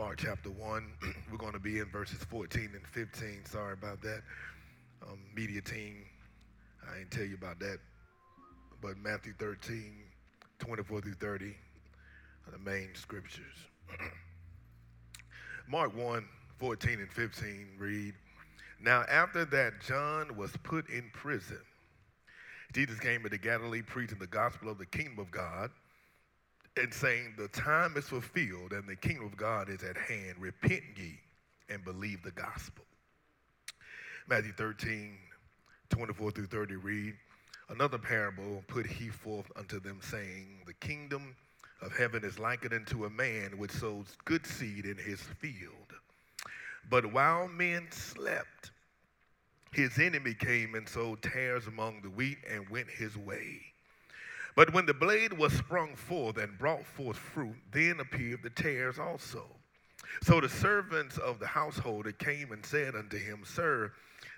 Mark chapter 1. We're going to be in verses 14 and 15. Sorry about that. Um, media team, I didn't tell you about that. But Matthew 13, 24 through 30 are the main scriptures. Mark 1, 14 and 15 read, Now after that John was put in prison, Jesus came into Galilee preaching the gospel of the kingdom of God and saying, The time is fulfilled and the kingdom of God is at hand. Repent ye and believe the gospel. Matthew 13, 24 through 30 read, Another parable put he forth unto them, saying, The kingdom of heaven is likened unto a man which sows good seed in his field. But while men slept, his enemy came and sowed tares among the wheat and went his way. But when the blade was sprung forth and brought forth fruit, then appeared the tares also. So the servants of the householder came and said unto him, Sir,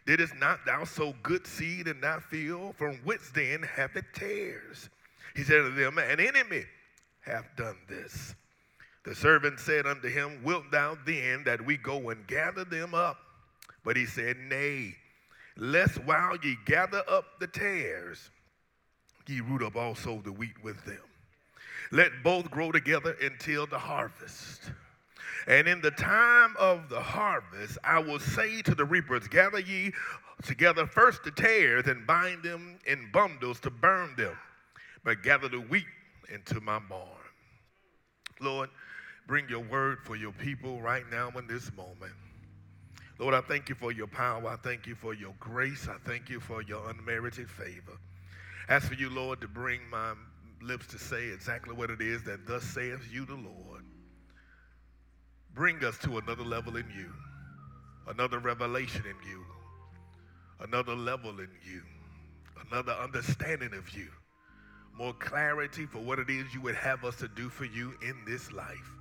didst not thou sow good seed in thy field? From whence then have it tares? He said to them, An enemy hath done this. The servant said unto him, Wilt thou then that we go and gather them up? But he said, Nay, lest while ye gather up the tares, ye root up also the wheat with them. Let both grow together until the harvest. And in the time of the harvest, I will say to the reapers, Gather ye together first the tares and bind them in bundles to burn them, but gather the wheat into my barn. Lord, bring your word for your people right now in this moment. Lord, I thank you for your power. I thank you for your grace. I thank you for your unmerited favor. Ask for you, Lord, to bring my lips to say exactly what it is that thus saith you, the Lord. Bring us to another level in you, another revelation in you, another level in you, another understanding of you, more clarity for what it is you would have us to do for you in this life.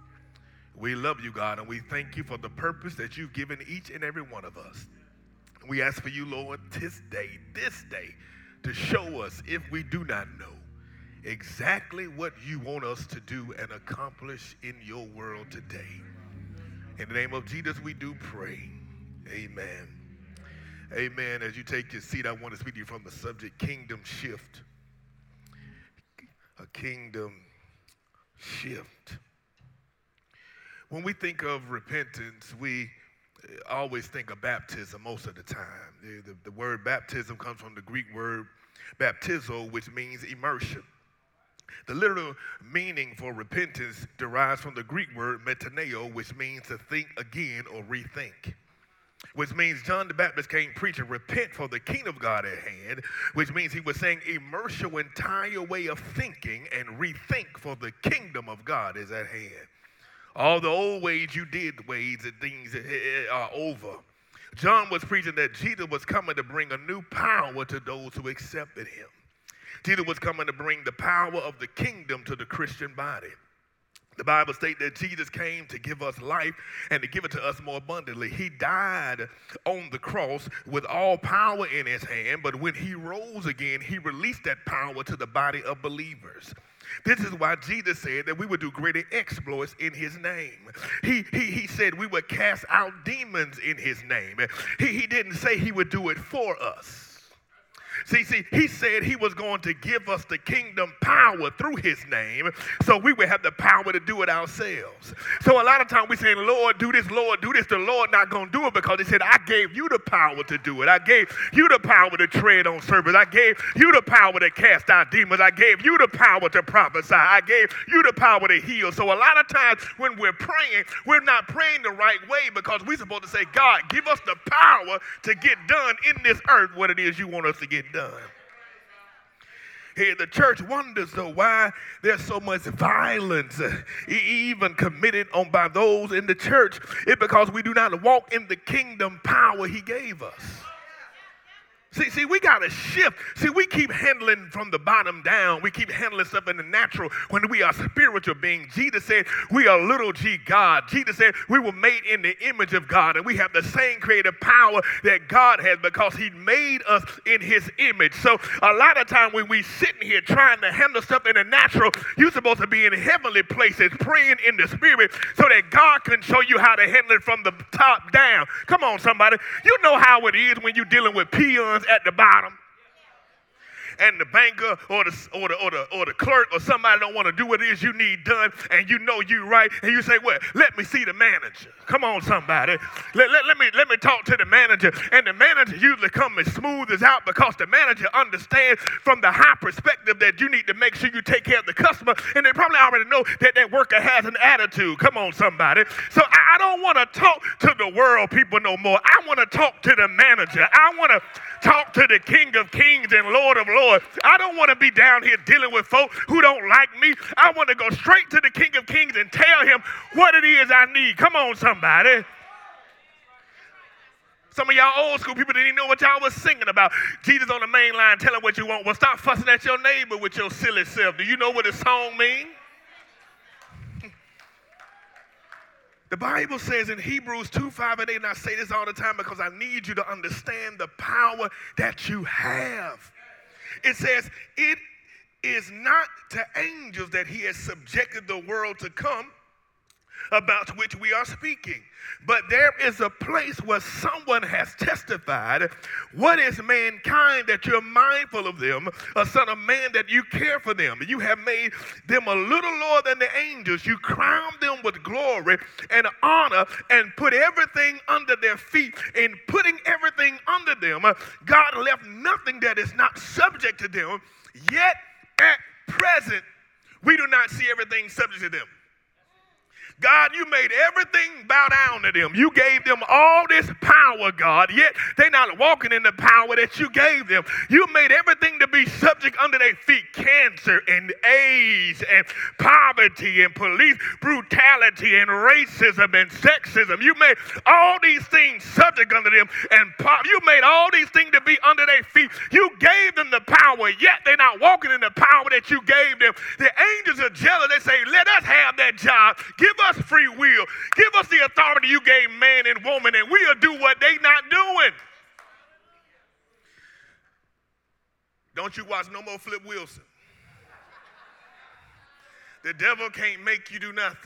We love you, God, and we thank you for the purpose that you've given each and every one of us. We ask for you, Lord, this day, this day, to show us if we do not know exactly what you want us to do and accomplish in your world today. In the name of Jesus, we do pray. Amen. Amen. As you take your seat, I want to speak to you from the subject kingdom shift. A kingdom shift. When we think of repentance, we always think of baptism most of the time. The, the, the word baptism comes from the Greek word baptizo, which means immersion. The literal meaning for repentance derives from the Greek word metanoeo, which means to think again or rethink. Which means John the Baptist came preaching, repent for the kingdom of God at hand, which means he was saying, immerse your entire way of thinking and rethink for the kingdom of God is at hand. All the old ways you did ways and things eh, eh, eh, are over. John was preaching that Jesus was coming to bring a new power to those who accepted him. Jesus was coming to bring the power of the kingdom to the Christian body. The Bible states that Jesus came to give us life and to give it to us more abundantly. He died on the cross with all power in his hand, but when he rose again, he released that power to the body of believers. This is why Jesus said that we would do greater exploits in his name. He, he, he said we would cast out demons in his name. He, he didn't say he would do it for us. See, see, he said he was going to give us the kingdom power through his name so we would have the power to do it ourselves. So a lot of times we saying, Lord, do this, Lord, do this. The Lord not going to do it because he said, I gave you the power to do it. I gave you the power to tread on serpents. I gave you the power to cast out demons. I gave you the power to prophesy. I gave you the power to heal. So a lot of times when we're praying, we're not praying the right way because we're supposed to say, God, give us the power to get done in this earth what it is you want us to get done. Here, the church wonders though why there's so much violence, uh, even committed on by those in the church. It's because we do not walk in the kingdom power He gave us. See, see, we got to shift. See, we keep handling from the bottom down. We keep handling stuff in the natural when we are spiritual beings. Jesus said we are little g God. Jesus said we were made in the image of God and we have the same creative power that God has because he made us in his image. So a lot of time when we sitting here trying to handle stuff in the natural, you're supposed to be in heavenly places praying in the spirit so that God can show you how to handle it from the top down. Come on, somebody. You know how it is when you're dealing with peons at the bottom and the banker or the, or the, or the, or the clerk or somebody don't want to do what it is you need done and you know you right and you say, well, let me see the manager. Come on, somebody. Let, let, let, me, let me talk to the manager. And the manager usually comes as smooth as out because the manager understands from the high perspective that you need to make sure you take care of the customer. And they probably already know that that worker has an attitude. Come on, somebody. So I don't want to talk to the world people no more. I want to talk to the manager. I want to talk to the King of Kings and Lord of Lords. I don't want to be down here dealing with folk who don't like me. I want to go straight to the King of Kings and tell him what it is I need. Come on, somebody. Some of y'all old school people didn't even know what y'all was singing about. Jesus on the main line, tell him what you want. Well, stop fussing at your neighbor with your silly self. Do you know what the song means? The Bible says in Hebrews 2 5 and 8, and I say this all the time because I need you to understand the power that you have. It says, It is not to angels that he has subjected the world to come about which we are speaking. But there is a place where someone has testified, What is mankind that you're mindful of them, a son of man that you care for them? You have made them a little lower than the angels. You crown them with glory and honor and put everything under their feet. In putting everything under them, God left nothing that is not subject to them. Yet at present, we do not see everything subject to them. God, you made everything bow down to them. You gave them all this power, God, yet they're not walking in the power that you gave them. You made everything to be subject under their feet cancer and AIDS and poverty and police brutality and racism and sexism. You made all these things subject under them and. You made all these things to be under their feet. You gave them the power, yet they're not walking in the power that you gave them. The angels are jealous. They say, Let us have that job. Give us us free will. Give us the authority you gave man and woman, and we'll do what they not doing. Don't you watch no more Flip Wilson. The devil can't make you do nothing.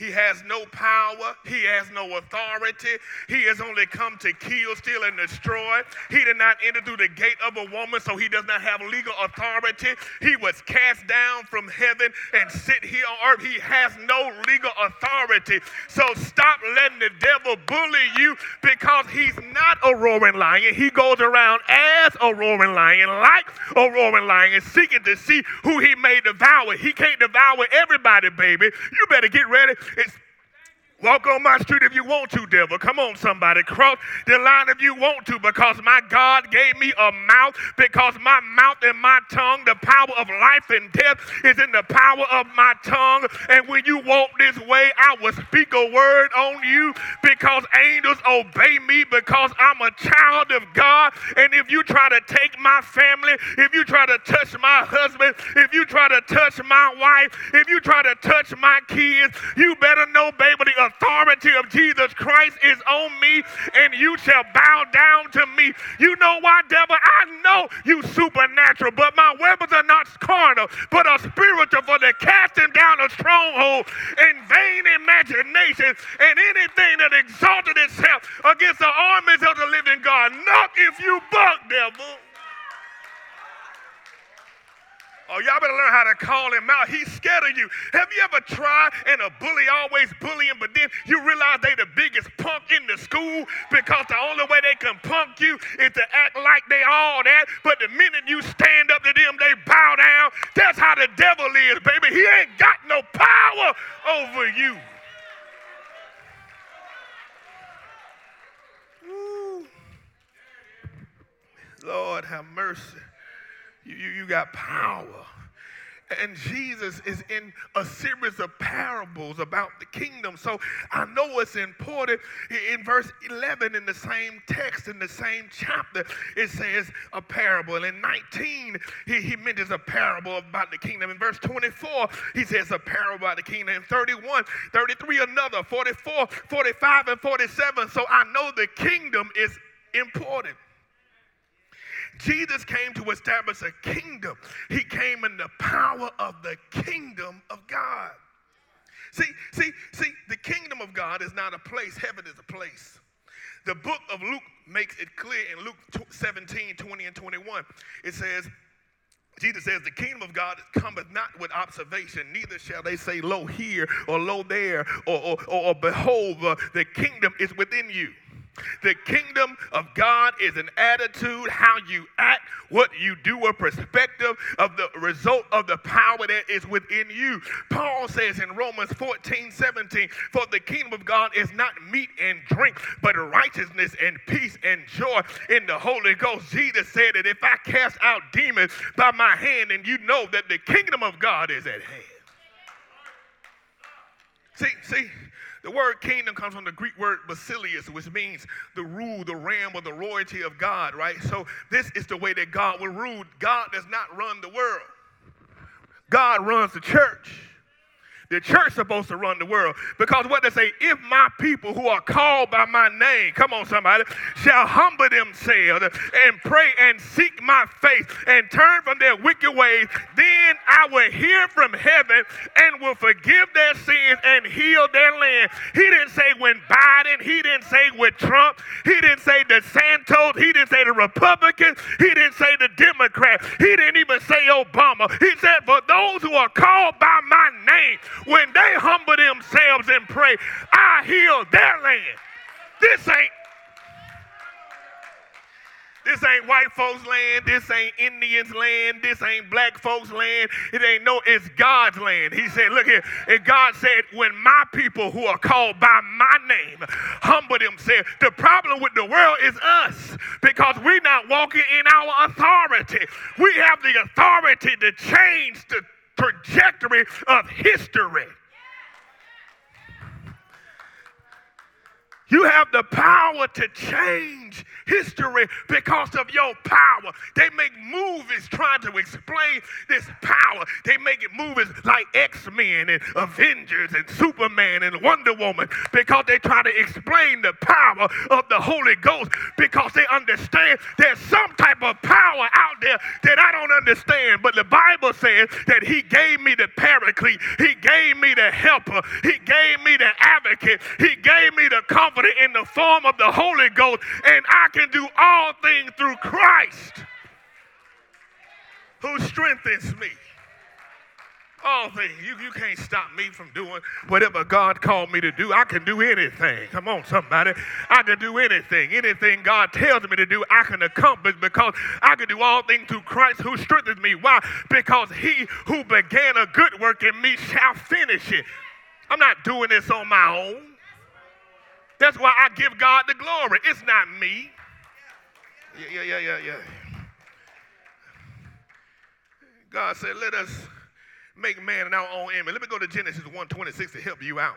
He has no power. He has no authority. He has only come to kill, steal, and destroy. He did not enter through the gate of a woman, so he does not have legal authority. He was cast down from heaven and sit here on earth. He has no legal authority. So stop letting the devil bully you because he's not a roaring lion. He goes around as a roaring lion, like a roaring lion, seeking to see who he may devour. He can't devour everybody, baby. You better get ready it's Walk on my street if you want to, devil. Come on, somebody. Cross the line if you want to, because my God gave me a mouth, because my mouth and my tongue, the power of life and death is in the power of my tongue. And when you walk this way, I will speak a word on you because angels obey me because I'm a child of God. And if you try to take my family, if you try to touch my husband, if you try to touch my wife, if you try to touch my kids, you better know, baby, the authority of Jesus Christ is on me, and you shall bow down to me. You know why, devil? I know you supernatural, but my weapons are not carnal, but are spiritual for the casting down of stronghold and vain imaginations and anything that exalted itself against the armies of the living God. Knock if you buck, devil. Oh, y'all better learn how to call him out. He's scared of you. Have you ever tried and a bully always bullying, but then you realize they the biggest punk in the school because the only way they can punk you is to act like they all that. But the minute you stand up to them, they bow down. That's how the devil is, baby. He ain't got no power over you. Ooh. Lord have mercy. You, you, got power. and Jesus is in a series of parables about the kingdom. So I know it's important. In verse 11, in the same text, in the same chapter, it says a parable. In 19, he, he mentions a parable about the kingdom. In verse 24, he says a parable about the kingdom. In 31, 33, another, 44, 45, and 47. So I know the kingdom is important. Jesus came to establish a kingdom. He came in the power of the kingdom of God. See, see, see, the kingdom of God is not a place, heaven is a place. The book of Luke makes it clear in Luke 17, 20, and 21. It says, Jesus says, The kingdom of God cometh not with observation, neither shall they say, Lo here or lo there, or, or, or, behold, uh, the kingdom is within you. The kingdom of God is an attitude, how you act, what you do, a perspective of the result of the power that is within you. Paul says in Romans 14 17, For the kingdom of God is not meat and drink, but righteousness and peace and joy in the Holy Ghost. Jesus said that if I cast out demons by my hand, and you know that the kingdom of God is at hand. See, see, the word kingdom comes from the Greek word basileus, which means the rule, the realm, or the royalty of God, right? So this is the way that God will rule. God does not run the world. God runs the church. The church supposed to run the world. Because what they say, if my people who are called by my name, come on somebody, shall humble themselves and pray and seek my face and turn from their wicked ways, then I will hear from heaven and will forgive their sins and heal their land. He didn't say when Biden, he didn't say with Trump, he didn't say the Santos, he didn't say the Republicans, he didn't say the Democrats, he didn't even say Obama. He said, for those who are called by my name, when they humble themselves and pray, I heal their land. This ain't this ain't white folks' land. This ain't Indians' land. This ain't black folks' land. It ain't no, it's God's land. He said, Look here. And God said, When my people who are called by my name humble themselves, the problem with the world is us because we're not walking in our authority. We have the authority to change the trajectory of history. You have the power to change history because of your power. They make movies trying to explain this power. They make it movies like X Men and Avengers and Superman and Wonder Woman because they try to explain the power of the Holy Ghost because they understand there's some type of power out there that I don't understand. But the Bible says that He gave me the paraclete, He gave me the helper, He gave me the advocate, He gave me the comforter in the form of the Holy Ghost, and I can do all things through Christ who strengthens me. All things. You, you can't stop me from doing whatever God called me to do. I can do anything. Come on, somebody. I can do anything. Anything God tells me to do, I can accomplish because I can do all things through Christ who strengthens me. Why? Because he who began a good work in me shall finish it. I'm not doing this on my own. That's why I give God the glory. It's not me. Yeah, yeah, yeah, yeah, yeah. God said, let us make man in our own image. Let me go to Genesis 1:26 to help you out.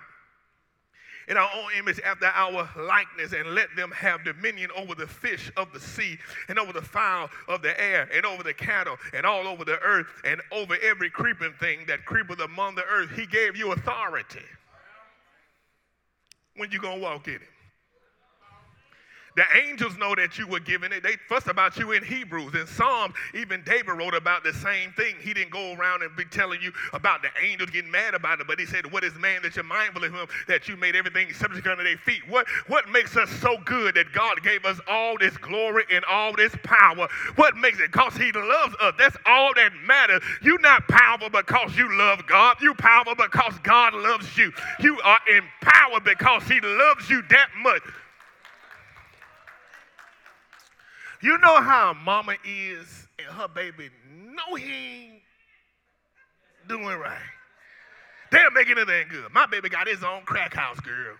In our own image, after our likeness, and let them have dominion over the fish of the sea, and over the fowl of the air, and over the cattle, and all over the earth, and over every creeping thing that creepeth among the earth. He gave you authority when you going to walk in it. The angels know that you were given it. They fuss about you in Hebrews. In Psalms, even David wrote about the same thing. He didn't go around and be telling you about the angels getting mad about it, but he said, What is man that you're mindful of him, that you made everything subject under their feet? What, what makes us so good that God gave us all this glory and all this power? What makes it? Because he loves us. That's all that matters. You're not powerful because you love God. You're powerful because God loves you. You are empowered because he loves you that much. You know how mama is and her baby know he ain't doing right. They'll make anything good. My baby got his own crack house, girl.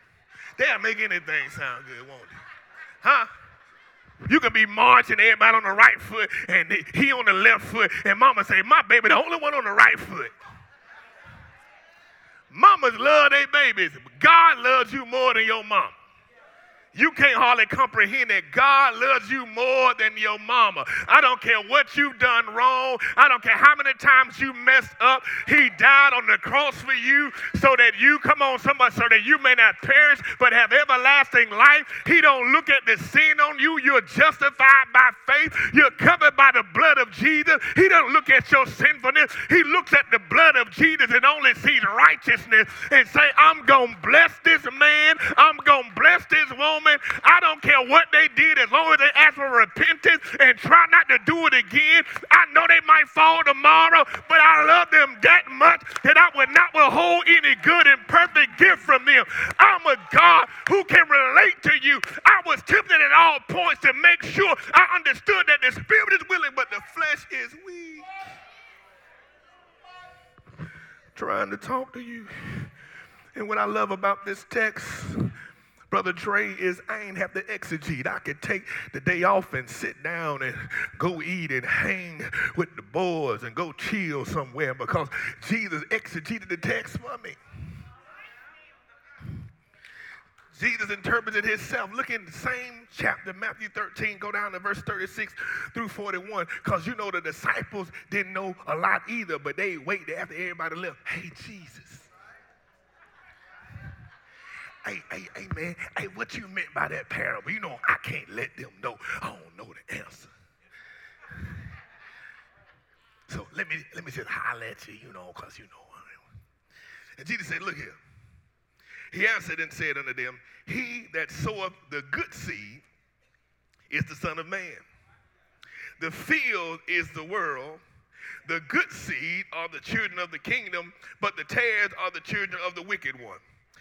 They'll make anything sound good, won't they? Huh? You can be marching everybody on the right foot and he on the left foot, and mama say, My baby, the only one on the right foot. Mamas love their babies. God loves you more than your mom. You can't hardly comprehend that God loves you more than your mama. I don't care what you've done wrong. I don't care how many times you messed up. He died on the cross for you so that you, come on, somebody, so that you may not perish but have everlasting life. He don't look at the sin on you. You're justified by faith. You're covered by the blood of Jesus. He don't look at your sinfulness. He looks at the blood of Jesus and only sees righteousness and say, I'm going to bless this man. I'm going to bless this woman moment. I don't care what they did as long as they ask for repentance and try not to do it again. I know they might fall tomorrow, but I love them that much that I would not withhold any good and perfect gift from them. I'm a God who can relate to you. I was tempted at all points to make sure I understood that the spirit is willing, but the flesh is weak. Trying to talk to you. And what I love about this text Brother Trey is I ain't have to exegete. I could take the day off and sit down and go eat and hang with the boys and go chill somewhere because Jesus exegeted the text for me. Jesus interpreted himself. Look in the same chapter, Matthew 13, go down to verse 36 through 41, because you know the disciples didn't know a lot either, but they waited after everybody left. Hey, Jesus, hey, hey, hey, man, hey, what you meant by that parable? You know, I can't let them know. I don't know the answer. So let me let me just holler at you, you know, because you know. And Jesus said, Look here. He answered and said unto them, He that soweth the good seed is the Son of Man. The field is the world. The good seed are the children of the kingdom, but the tares are the children of the wicked one.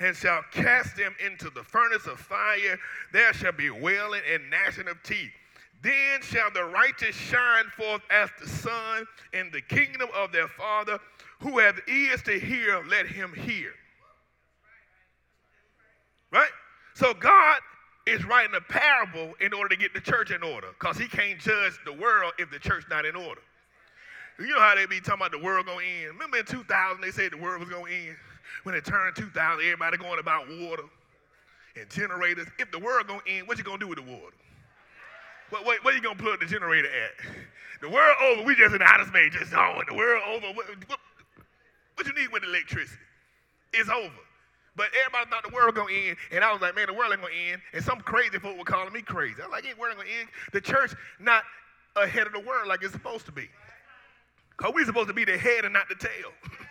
and shall cast them into the furnace of fire. There shall be wailing and gnashing of teeth. Then shall the righteous shine forth as the sun in the kingdom of their Father. Who hath ears to hear, let him hear. Right? So God is writing a parable in order to get the church in order because he can't judge the world if the church not in order. You know how they be talking about the world going to end. Remember in 2000 they said the world was going to end? When it turned 2000, everybody going about water and generators. If the world gonna end, what you gonna do with the water? What, what, what you gonna plug the generator at? The world over, we just in the outer space, just on. The world over, what, what, what you need with electricity? It's over. But everybody thought the world gonna end, and I was like, man, the world ain't gonna end. And some crazy folk were calling me crazy. I was like, ain't world gonna end. The church not ahead of the world like it's supposed to be. Because we supposed to be the head and not the tail.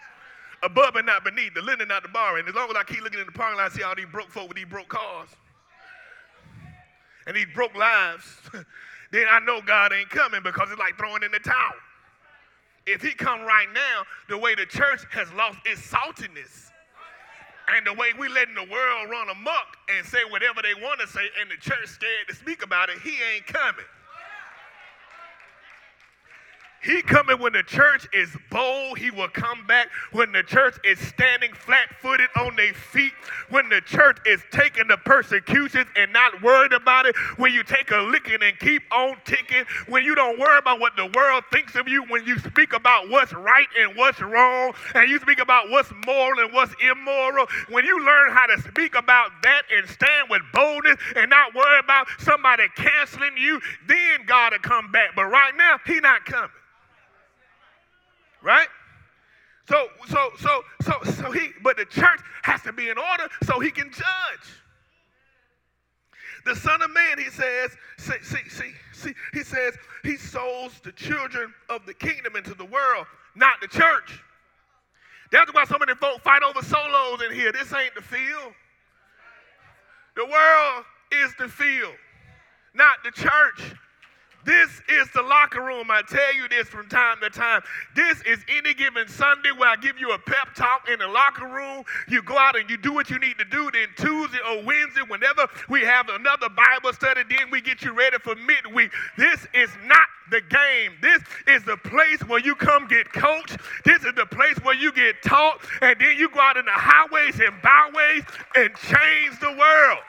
above and not beneath, the linen not the bar. And as long as I keep looking in the parking lot, I see all these broke folk with these broke cars and these broke lives, then I know God ain't coming because it's like throwing in the towel. If he come right now, the way the church has lost its saltiness, and the way we letting the world run amok and say whatever they want to say, and the church scared to speak about it, he ain't coming. He coming when the church is bold. He will come back when the church is standing flat-footed on their feet. When the church is taking the persecutions and not worried about it. When you take a licking and keep on ticking. When you don't worry about what the world thinks of you. When you speak about what's right and what's wrong. And you speak about what's moral and what's immoral. When you learn how to speak about that and stand with boldness and not worry about somebody canceling you, then God will come back. But right now, he not coming. Right? So, so, so, so, so he, but the church has to be in order so he can judge. The Son of Man, he says, see, see, see, see, he says, he sows the children of the kingdom into the world, not the church. That's why so many folk fight over solos in here. This ain't the field. The world is the field, not the church. This is the locker room. I tell you this from time to time. This is any given Sunday where I give you a pep talk in the locker room. You go out and you do what you need to do. Then Tuesday or Wednesday, whenever we have another Bible study, then we get you ready for midweek. This is not the game. This is the place where you come get coached. This is the place where you get taught. And then you go out in the highways and byways and change the world.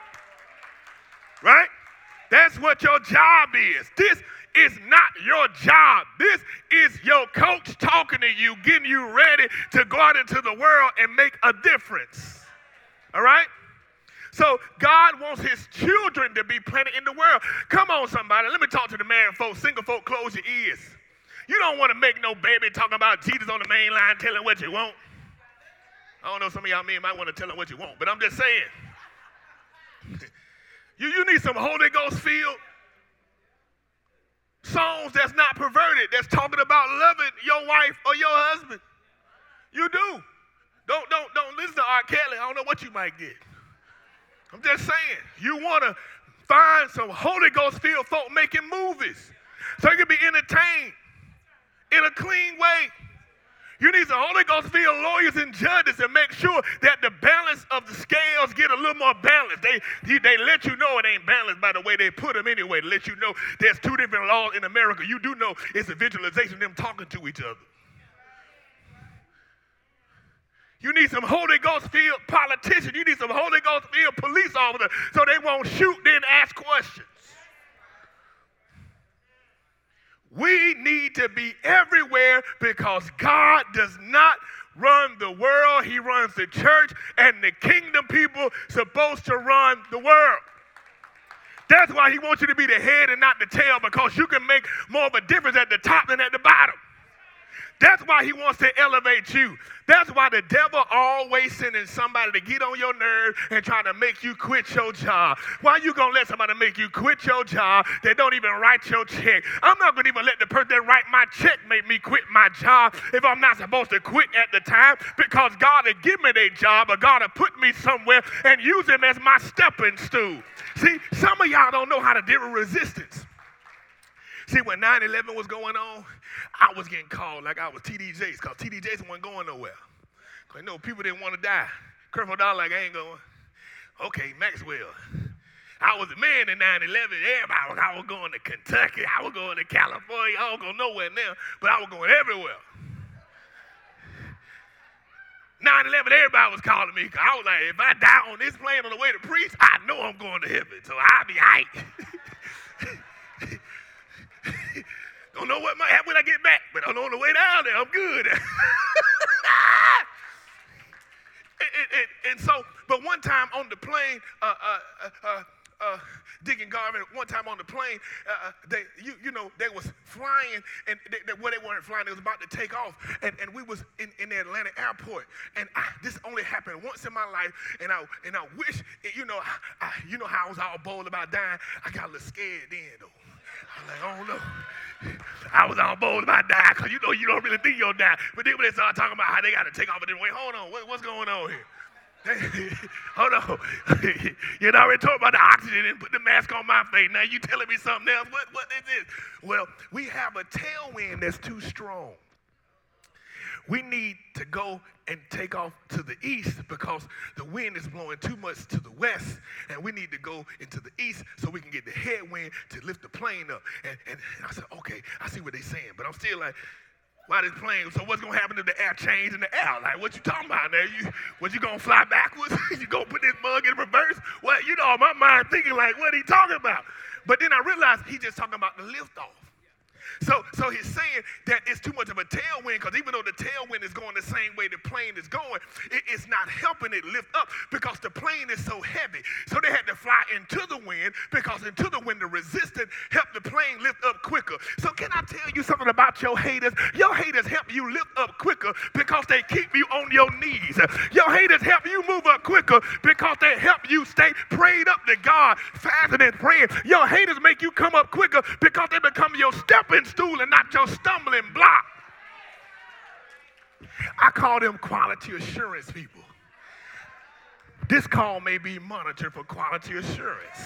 Right? That's what your job is. This is not your job. This is your coach talking to you, getting you ready to go out into the world and make a difference. All right? So God wants his children to be planted in the world. Come on, somebody. Let me talk to the man folks. Single folk, close your ears. You don't want to make no baby talking about Jesus on the main line telling what you want. I don't know, some of y'all men might want to tell him what you want, but I'm just saying. You, you need some Holy Ghost filled songs that's not perverted, that's talking about loving your wife or your husband. You do. Don't don't don't listen to R. Kelly. I don't know what you might get. I'm just saying, you want to find some Holy Ghost filled folk making movies so you can be entertained in a clean way. You need some Holy Ghost filled lawyers and judges to make sure that the balance of the scales get a little more balanced. They, they let you know it ain't balanced by the way they put them anyway, to let you know there's two different laws in America. You do know it's a visualization of them talking to each other. You need some Holy Ghost filled politicians. You need some Holy Ghost filled police officers so they won't shoot, then ask questions. We need to be everywhere because God does not run the world, He runs the church, and the kingdom people supposed to run the world. That's why He wants you to be the head and not the tail because you can make more of a difference at the top than at the bottom. That's why he wants to elevate you. That's why the devil always sending somebody to get on your nerve and trying to make you quit your job. Why you gonna let somebody make you quit your job They don't even write your check? I'm not gonna even let the person that write my check make me quit my job if I'm not supposed to quit at the time because God had given me that job or God had put me somewhere and use him as my stepping stool. See, some of y'all don't know how to deal with resistance. See, when 9 11 was going on, I was getting called like I was TD Jakes because TD Jakes wasn't going nowhere. Because you know, people didn't want to die. Creflo Dollar like, I ain't going. Okay, Maxwell. I was a man in 9 11. Everybody was, I was going to Kentucky. I was going to California. I was going nowhere now, but I was going everywhere. 9 11, everybody was calling me. I was like, if I die on this plane on the way to preach, I know I'm going to heaven. So I'll be right. Don't know what might happen when I get back, but I know on the way down there, I'm good. and, and, and, so, but one time on the plane, uh, uh, uh, uh Garvin, one time on the plane, uh, uh, they, you, you know, they was flying, and they, they, they weren't flying, they was about to take off, and, and we was in, in the Atlanta airport, and I, this only happened once in my life, and I, and I wish, you know, I, you know how I was all bold about dying, I got a little scared then, though. I'm like, oh no. I was on board about die because you know you don't really think you'll die. But then when they start talking about how they got to take off and then wait, hold on, what, what's going on here? hold on. you know, already talked about the oxygen and put the mask on my face. Now you telling me something else. What, what is this? Well, we have a tailwind that's too strong. We need to go and take off to the east because the wind is blowing too much to the west, and we need to go into the east so we can get the headwind to lift the plane up. And, and, and I said, okay, I see what they're saying, but I'm still like, why this plane? So what's gonna happen if the air change in the air? Like what you talking about now? You what you gonna fly backwards? you gonna put this mug in reverse? Well, you know, my mind thinking like, what he talking about? But then I realized he just talking about the lift off. So, so he's saying that it's too much of a tailwind because even though the tailwind is going the same way the plane is going, it, it's not helping it lift up because the plane is so heavy. So they had to fly into the wind because into the wind the resistance helped the plane lift up quicker. So can I tell you something about your haters? Your haters help you lift up quicker because they keep you on your knees. Your haters help you move up quicker because they help you stay prayed up to God faster than praying. Your haters make you come up quicker because they become your stepping stool and not your stumbling block. I call them quality assurance people. This call may be monitored for quality assurance.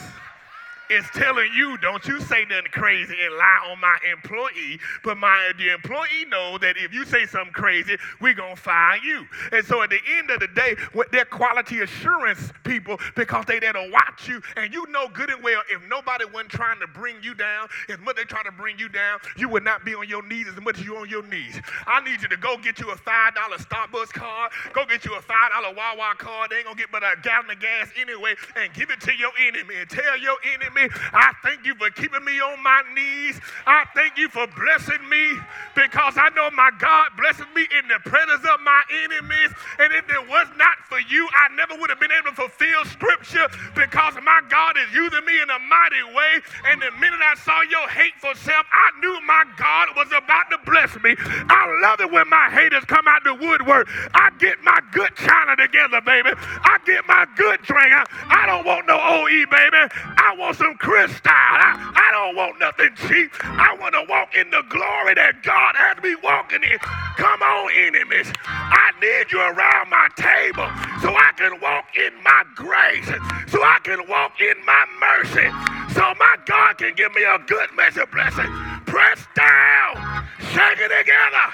Is telling you, don't you say nothing crazy and lie on my employee. But my the employee know that if you say something crazy, we're gonna fire you. And so at the end of the day, what their quality assurance people, because they there to watch you, and you know good and well, if nobody wasn't trying to bring you down, if they try to bring you down, you would not be on your knees as much as you on your knees. I need you to go get you a five dollar Starbucks card, go get you a five dollar Wawa card. They ain't gonna get but a gallon of gas anyway, and give it to your enemy and tell your enemy me. I thank you for keeping me on my knees. I thank you for blessing me because I know my God blesses me in the presence of my enemies. And if it was not for you, I never would have been able to fulfill scripture because my God is using me in a mighty way. And the minute I saw your hateful self, I knew my God was about to bless me. I love it when my haters come out the woodwork. I get my good china together, baby. I get my good drink. I, I don't want no OE, baby. I want some some Cristal. I, I don't want nothing cheap. I want to walk in the glory that God has me walking in. Come on, enemies. I need you around my table so I can walk in my grace, so I can walk in my mercy, so my God can give me a good measure blessing. Press down, shake it together,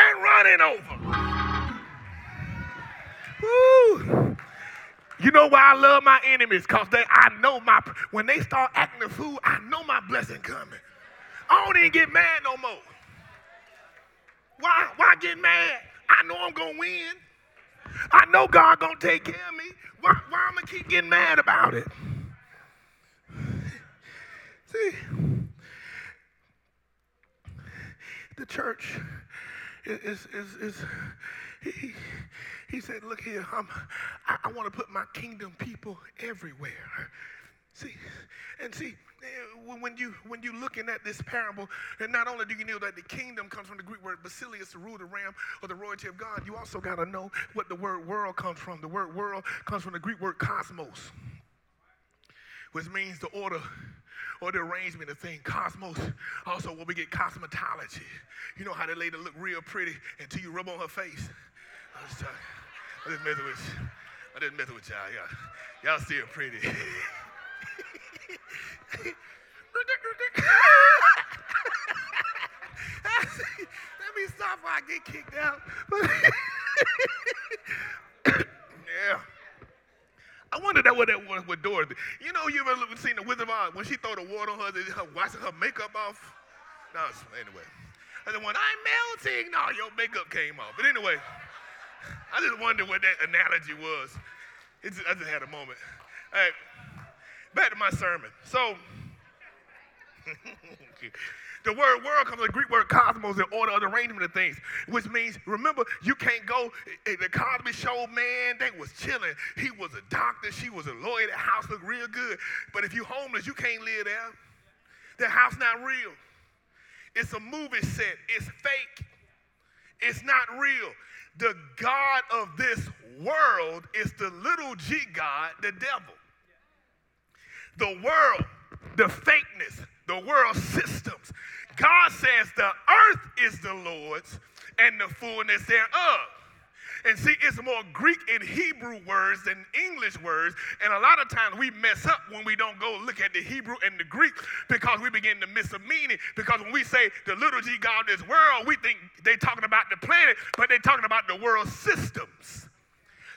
and run it over. Woo. You know why I love my enemies? Because they I know my when they start acting the fool, I know my blessing coming. I don't even get mad no more. Why why get mad? I know I'm gonna win. I know God gonna take care of me. Why, why am I keep getting mad about it? See, the church is is is, is he, he said, Look here, I'm, I, I want to put my kingdom people everywhere. See, and see, eh, when you when you looking at this parable, and not only do you know that the kingdom comes from the Greek word basileus, the rule, the ram, or the royalty of God, you also got to know what the word world comes from. The word world comes from the Greek word cosmos, which means the order or the arrangement of things. Cosmos, also where we get cosmetology. You know how the lady look real pretty until you rub on her face. I just, messing with you. I just messing with y'all. Y'all, y'all still pretty. Let me stop before I get kicked out. yeah. I wonder that what that was with Dorothy. You know, you ever seen the Wizard of Oz when she throw the water on her, her washing her makeup off? No, anyway. And then when I'm melting, no, your makeup came off. But anyway. I just wonder what that analogy was. I just had a moment. All right, back to my sermon. So, the word world comes from the Greek word cosmos, the order of the arrangement of things, which means, remember, you can't go. Eh, the Cosby Show, man, they was chilling. He was a doctor, she was a lawyer. The house looked real good. But if you homeless, you can't live there. The house not real. It's a movie set. It's fake. It's not real. The God of this world is the little g God, the devil. The world, the fakeness, the world systems. God says the earth is the Lord's and the fullness thereof. And see, it's more Greek and Hebrew words than English words. And a lot of times we mess up when we don't go look at the Hebrew and the Greek because we begin to miss a meaning. Because when we say the little g God of this world, we think they're talking about the planet, but they're talking about the world systems.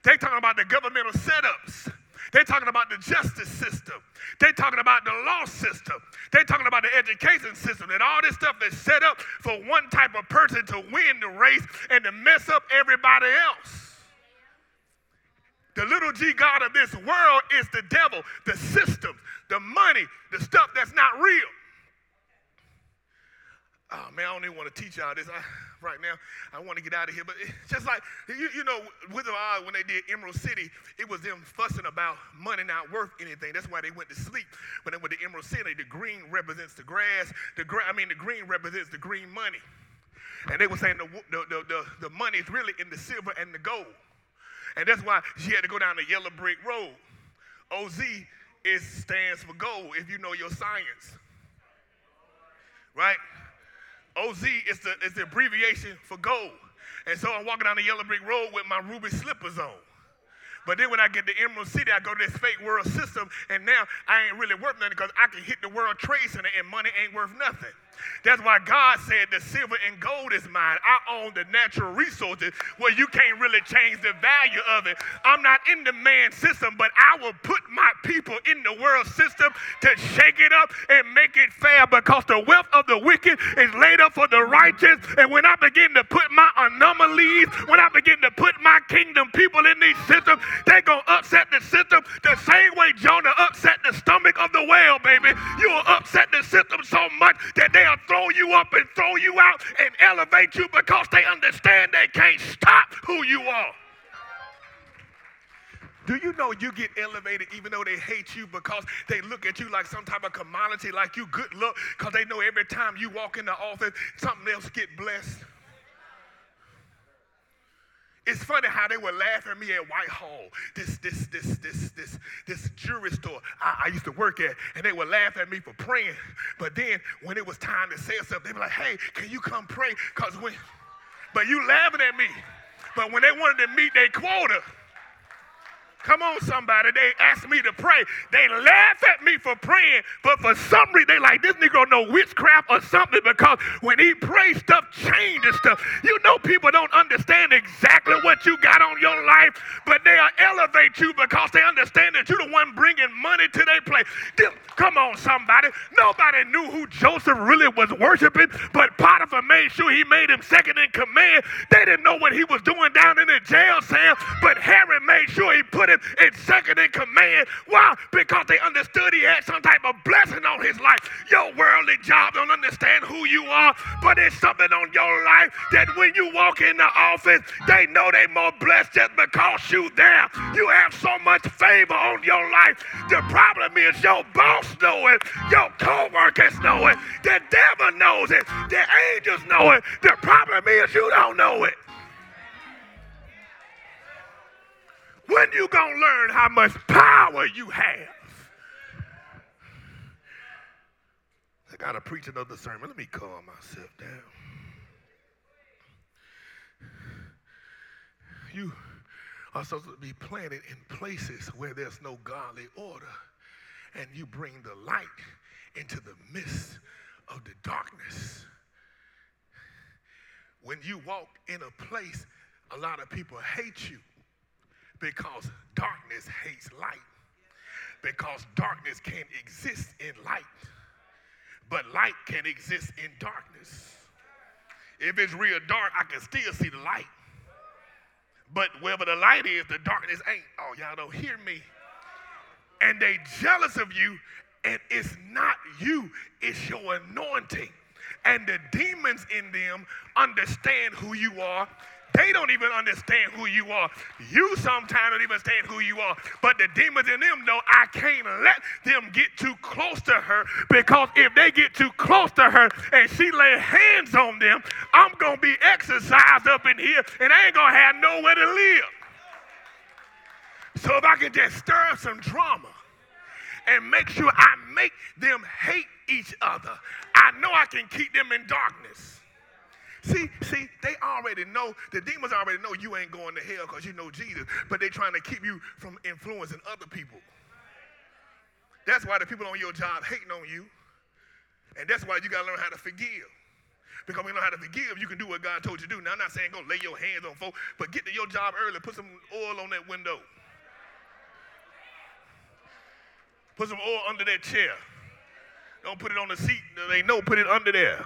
They're talking about the governmental setups. They're talking about the justice system. They're talking about the law system. They're talking about the education system and all this stuff that's set up for one type of person to win the race and to mess up everybody else. The little g God of this world is the devil, the system, the money, the stuff that's not real. Oh man, I don't even want to teach y'all this. I, right now. I want to get out of here. But just like, you, you know, with of Oz, when they did Emerald City, it was them fussing about money not worth anything. That's why they went to sleep. When they went to Emerald City, the green represents the grass. The gra- I mean, the green represents the green money. And they were saying the, the, the, the, the money is really in the silver and the gold. And that's why she had to go down the yellow brick road. OZ is stands for gold if you know your science. Right? OZ is the, is the abbreviation for gold. And so I'm walking down the yellow brick road with my ruby slippers on. But then when I get to Emerald City, I go to this fake world system, and now I ain't really worth nothing because I can hit the World Trade Center and money ain't worth nothing. That's why God said the silver and gold is mine. I own the natural resources where you can't really change the value of it. I'm not in the man system, but I will put my people in the world system to shake it up and make it fair because the wealth of the wicked is laid up for the righteous. And when I begin to put my anomalies, when I begin to put my kingdom people in these systems, they're going to upset the system the same way Jonah upset the stomach of the whale, baby. You will upset the system so much that they they'll throw you up and throw you out and elevate you because they understand they can't stop who you are. Do you know you get elevated even though they hate you because they look at you like some type of commodity, like you good look, because they know every time you walk in the office, something else get blessed? It's funny how they would laugh at me at Whitehall, this this this this this this jewelry store I, I, used to work at, and they would laugh at me for praying. But then when it was time to say something, they would be like, "Hey, can you come pray?" Cause when, but you laughing at me. But when they wanted to meet their quota, Come on, somebody. They asked me to pray. They laugh at me for praying, but for some reason they like this Negro know witchcraft or something because when he prays, stuff changes stuff. You know, people don't understand exactly what you got on your life, but they'll elevate you because they understand that you're the one bringing money to their place. Come on, somebody. Nobody knew who Joseph really was worshiping, but Potiphar made sure he made him second in command. They didn't know what he was doing down in the jail cell, but Pharaoh made sure he put him in second in command. Why? Because they understood he had some type of blessing on his life. Your worldly job don't understand who you are, but it's something on your life that when you walk in the office, they know they more blessed just because you there. You have so much favor on your life. The problem is your boss know it, your co-workers know it, the devil knows it, the angels know it. The problem is you don't know it. When you gonna learn how much power you have? I gotta preach another sermon. Let me calm myself down. You are supposed to be planted in places where there's no godly order, and you bring the light into the midst of the darkness. When you walk in a place, a lot of people hate you because darkness hates light. Because darkness can't exist in light, but light can exist in darkness. If it's real dark, I can still see the light. But wherever the light is, the darkness ain't. Oh, y'all don't hear me. And they jealous of you, and it's not you, it's your anointing. And the demons in them understand who you are they don't even understand who you are. You sometimes don't even understand who you are. But the demons in them know I can't let them get too close to her because if they get too close to her and she lay hands on them, I'm going to be exorcised up in here and I ain't going to have nowhere to live. So if I can just stir up some drama and make sure I make them hate each other, I know I can keep them in darkness. See, see, they already know, the demons already know you ain't going to hell because you know Jesus, but they're trying to keep you from influencing other people. That's why the people on your job hating on you. And that's why you got to learn how to forgive. Because when you know how to forgive, you can do what God told you to do. Now, I'm not saying go lay your hands on folks, but get to your job early. Put some oil on that window. Put some oil under that chair. Don't put it on the seat. They know, put it under there.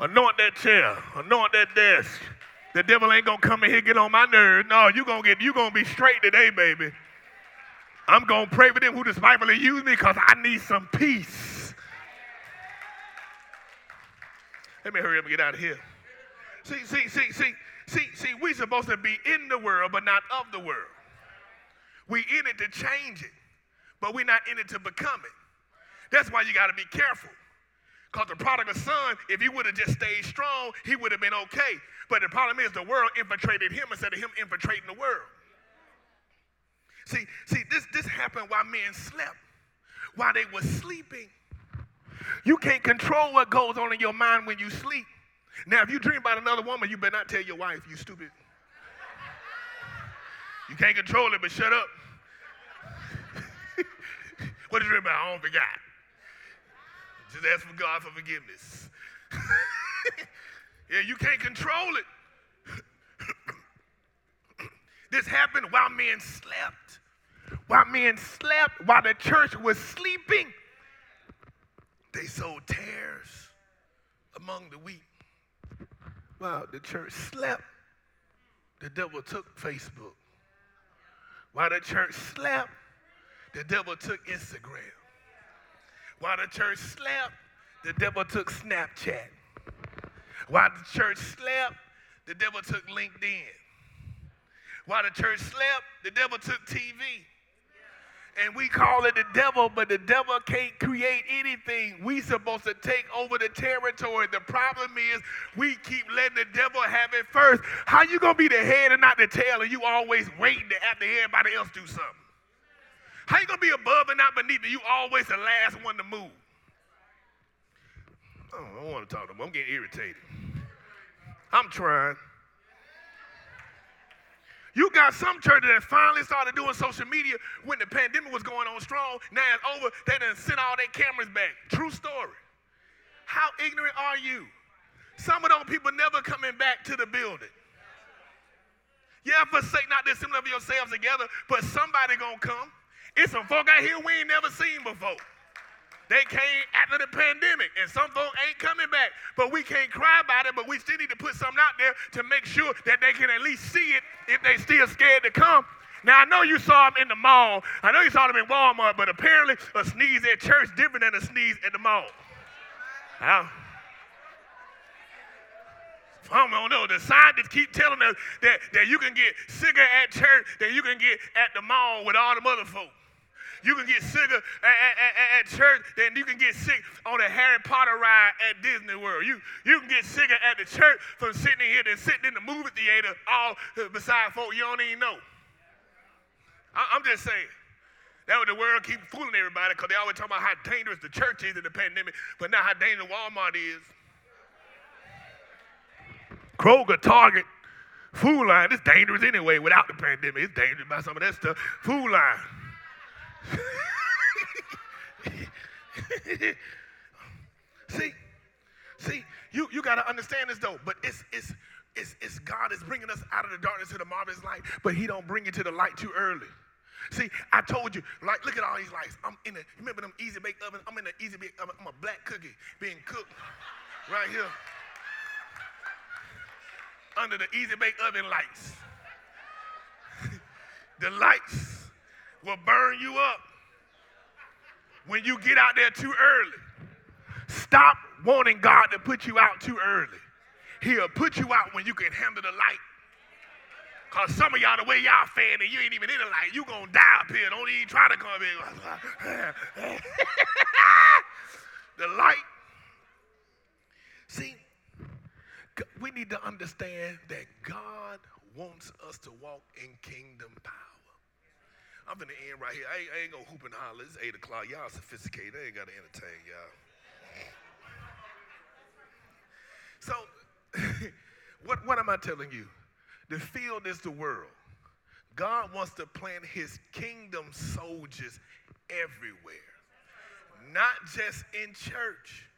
Anoint that chair. Anoint that desk. The devil ain't gonna come in here get on my nerves. No, you gonna get you gonna be straight today, baby. I'm gonna pray for them who despitefully use me because I need some peace. Let me hurry up and get out of here. See, see, see, see, see, see, we supposed to be in the world, but not of the world. We in it to change it, but we're not in it to become it. That's why you got to be careful. Because the prodigal son, if he would have just stayed strong, he would have been okay. But the problem is the world infiltrated him instead of him infiltrating the world. See, see, this, this happened while men slept, while they were sleeping. You can't control what goes on in your mind when you sleep. Now, if you dream about another woman, you better not tell your wife, you stupid. You can't control it, but shut up. what did you remember? I don't forgot. Just ask for God for forgiveness. yeah, you can't control it. this happened while men slept. While men slept, while the church was sleeping, they sowed tares among the wheat. While the church slept, the devil took Facebook. While the church slept, the devil took Instagram. While the church slept, the devil took Snapchat. While the church slept, the devil took LinkedIn. While the church slept, the devil took TV and we call it the devil, but the devil can't create anything. We supposed to take over the territory. The problem is we keep letting the devil have it first. How you gonna be the head and not the tail, and you always waiting to after everybody else do something? How you gonna be above and not beneath, and you always the last one to move? Oh, I don't want to talk to them. I'm getting irritated. I'm trying. You got some churches that finally started doing social media when the pandemic was going on strong. Now it's over. They done sent all their cameras back. True story. How ignorant are you? Some of those people never coming back to the building. Yeah, forsake not the assembly of yourselves together, but somebody gonna come. It's some folk out here we ain't never seen before. They came after the pandemic, and some folk ain't coming back. But we can't cry about it, but we still need to put something out there to make sure that they can at least see it if they still scared to come. Now, I know you saw them in the mall. I know you saw them in Walmart, but apparently a sneeze at church different than a sneeze at the mall. I don't know. The scientists keep telling us that, that you can get sicker at church than you can get at the mall with all the other folks. You can get sick at, at, at, church than you can get sick on a Harry Potter ride at Disney World. You, you can get sicker at the church from sitting here than sitting in the movie theater all uh, beside folk you don't even know. I, I'm just saying. That was the world keep fooling everybody because they always talk about how dangerous the church is in the pandemic, but not how dangerous Walmart is. Kroger, Target, Food Lion, it's dangerous anyway without the pandemic. It's dangerous by some of that stuff. Food Lion. see, see, you, you got to understand this though, but it's, it's, it's, it's God is bringing us out of the darkness to the marvelous light, but he don't bring you to the light too early. See, I told you, like, look at all these lights. I'm in a, remember them easy bake oven? I'm in an easy bake oven. I'm a black cookie being cooked right here under the easy bake oven lights. the lights will burn you up when you get out there too early. Stop wanting God to put you out too early. He'll put you out when you can handle the light. Because some of y'all, the way y'all fanning, you ain't even in the light, you to die up here. Don't even try to come in. the light. See, we need to understand that God wants us to walk in kingdom power. I'm gonna end right here. I ain't, I ain't gonna hoop and holler. It's 8 o'clock. Y'all sophisticated. I ain't gotta entertain y'all. So, what, what am I telling you? The field is the world. God wants to plant his kingdom soldiers everywhere, not just in church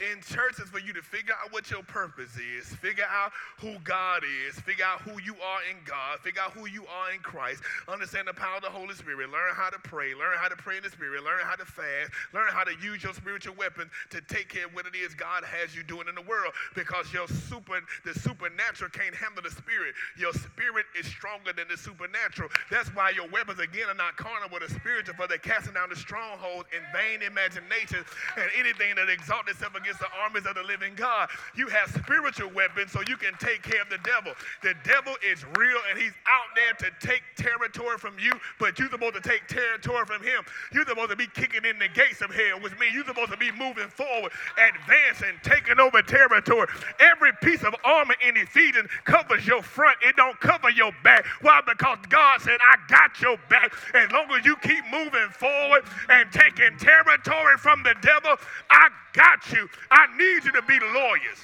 in church is for you to figure out what your purpose is, figure out who God is, figure out who you are in God, figure out who you are in Christ, understand the power of the Holy Spirit, learn how to pray, learn how to pray in the Spirit, learn how to fast, learn how to use your spiritual weapons to take care of what it is God has you doing in the world because your super the supernatural can't handle the spirit. Your spirit is stronger than the supernatural. That's why your weapons again are not carnal but are spiritual for they're casting down the strongholds in vain imaginations and anything that exalts itself against against the armies of the living God. You have spiritual weapons so you can take care of the devil. The devil is real and he's out there to take territory from you, but you're supposed to take territory from him. You're supposed to be kicking in the gates of hell, which means you're supposed to be moving forward, advancing, taking over territory. Every piece of armor in Ephesians covers your front, it don't cover your back. Why? Because God said, I got your back. As long as you keep moving forward and taking territory from the devil, I got you. I need you to be lawyers.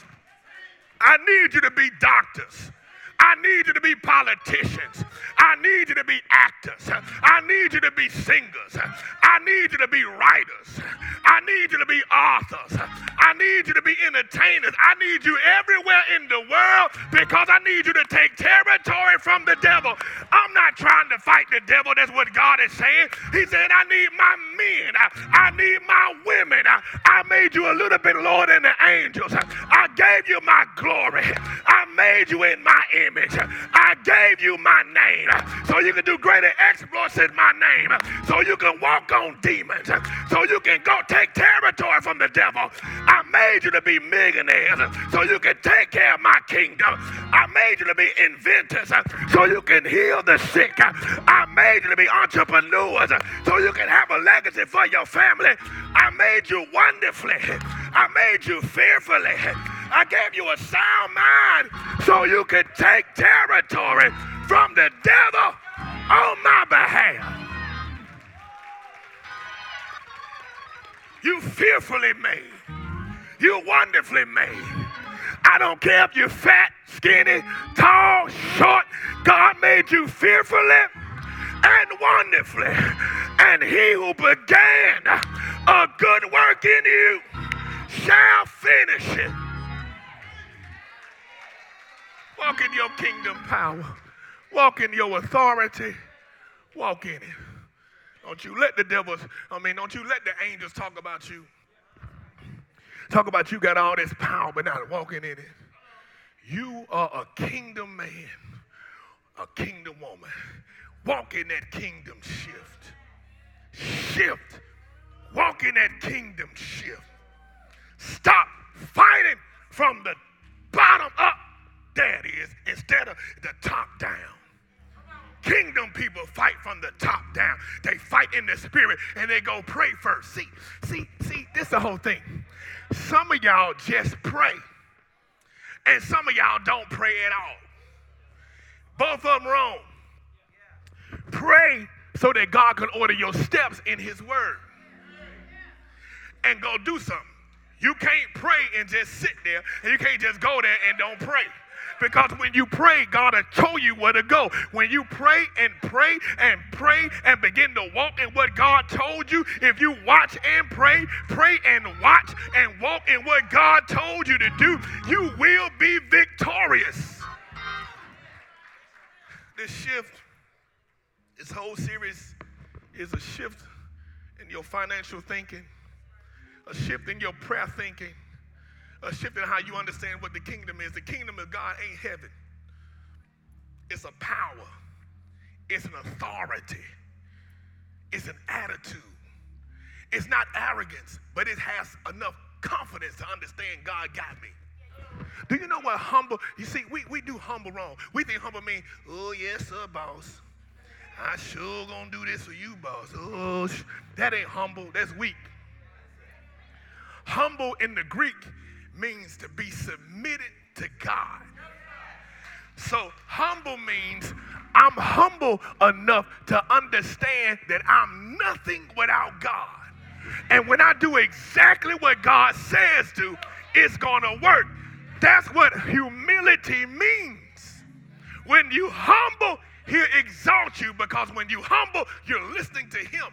I need you to be doctors. I need you to be politicians. I need you to be actors. I need you to be singers. I need you to be writers. I need you to be authors. I need you to be entertainers. I need you everywhere in the world because I need you to take territory from the devil. I'm not trying to fight the devil. That's what God is saying. He said, I need my men. I need my women. I made you a little bit lower than the angels. I gave you my glory. I made you in my image. I gave you my name so you can do greater exploits in my name. So you can walk on demons. So you can go take territory from the devil. I made you to be millionaires so you can take care of my kingdom. I made you to be inventors so you can heal the sick. I made you to be entrepreneurs so you can have a legacy for your family. I made you wonderfully. I made you fearfully. I gave you a sound mind so you could take territory from the devil on my behalf. You fearfully made. You wonderfully made. I don't care if you're fat, skinny, tall, short. God made you fearfully and wonderfully. And he who began a good work in you shall finish it. Walk in your kingdom power. Walk in your authority. Walk in it. Don't you let the devils, I mean, don't you let the angels talk about you. Talk about you got all this power, but not walking in it. You are a kingdom man, a kingdom woman. Walk in that kingdom shift. Shift. Walk in that kingdom shift. Stop fighting from the bottom up, it is, instead of the top down. Kingdom people fight from the top down. They fight in the spirit and they go pray first. See, see, see, this is the whole thing. Some of y'all just pray, and some of y'all don't pray at all. Both of them wrong. Pray so that God can order your steps in His Word and go do something. You can't pray and just sit there, and you can't just go there and don't pray. Because when you pray, God will show you where to go. When you pray and pray and pray and begin to walk in what God told you, if you watch and pray, pray and watch and walk in what God told you to do, you will be victorious. This shift, this whole series is a shift in your financial thinking, a shift in your prayer thinking a shift in how you understand what the kingdom is. The kingdom of God ain't heaven, it's a power, it's an authority, it's an attitude. It's not arrogance, but it has enough confidence to understand God got me. Do you know what humble? You see, we, we do humble wrong. We think humble means, oh yes, sir, boss. I sure gonna do this for you, boss. Oh, that ain't humble. That's weak. Humble in the Greek means to be submitted to God. So, humble means I'm humble enough to understand that I'm nothing without God. And when I do exactly what God says to, it's going to work. That's what humility means. When you humble, He'll exalt you because when you humble, you're listening to Him.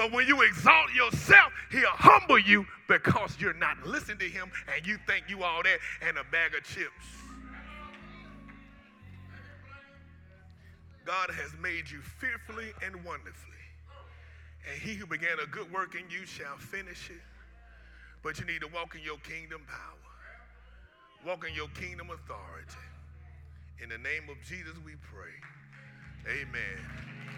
But when you exalt yourself, he'll humble you because you're not listening to him and you think you all that and a bag of chips. God has made you fearfully and wonderfully. And he who began a good work in you shall finish it. But you need to walk in your kingdom power, walk in your kingdom authority. In the name of Jesus, we pray. Amen.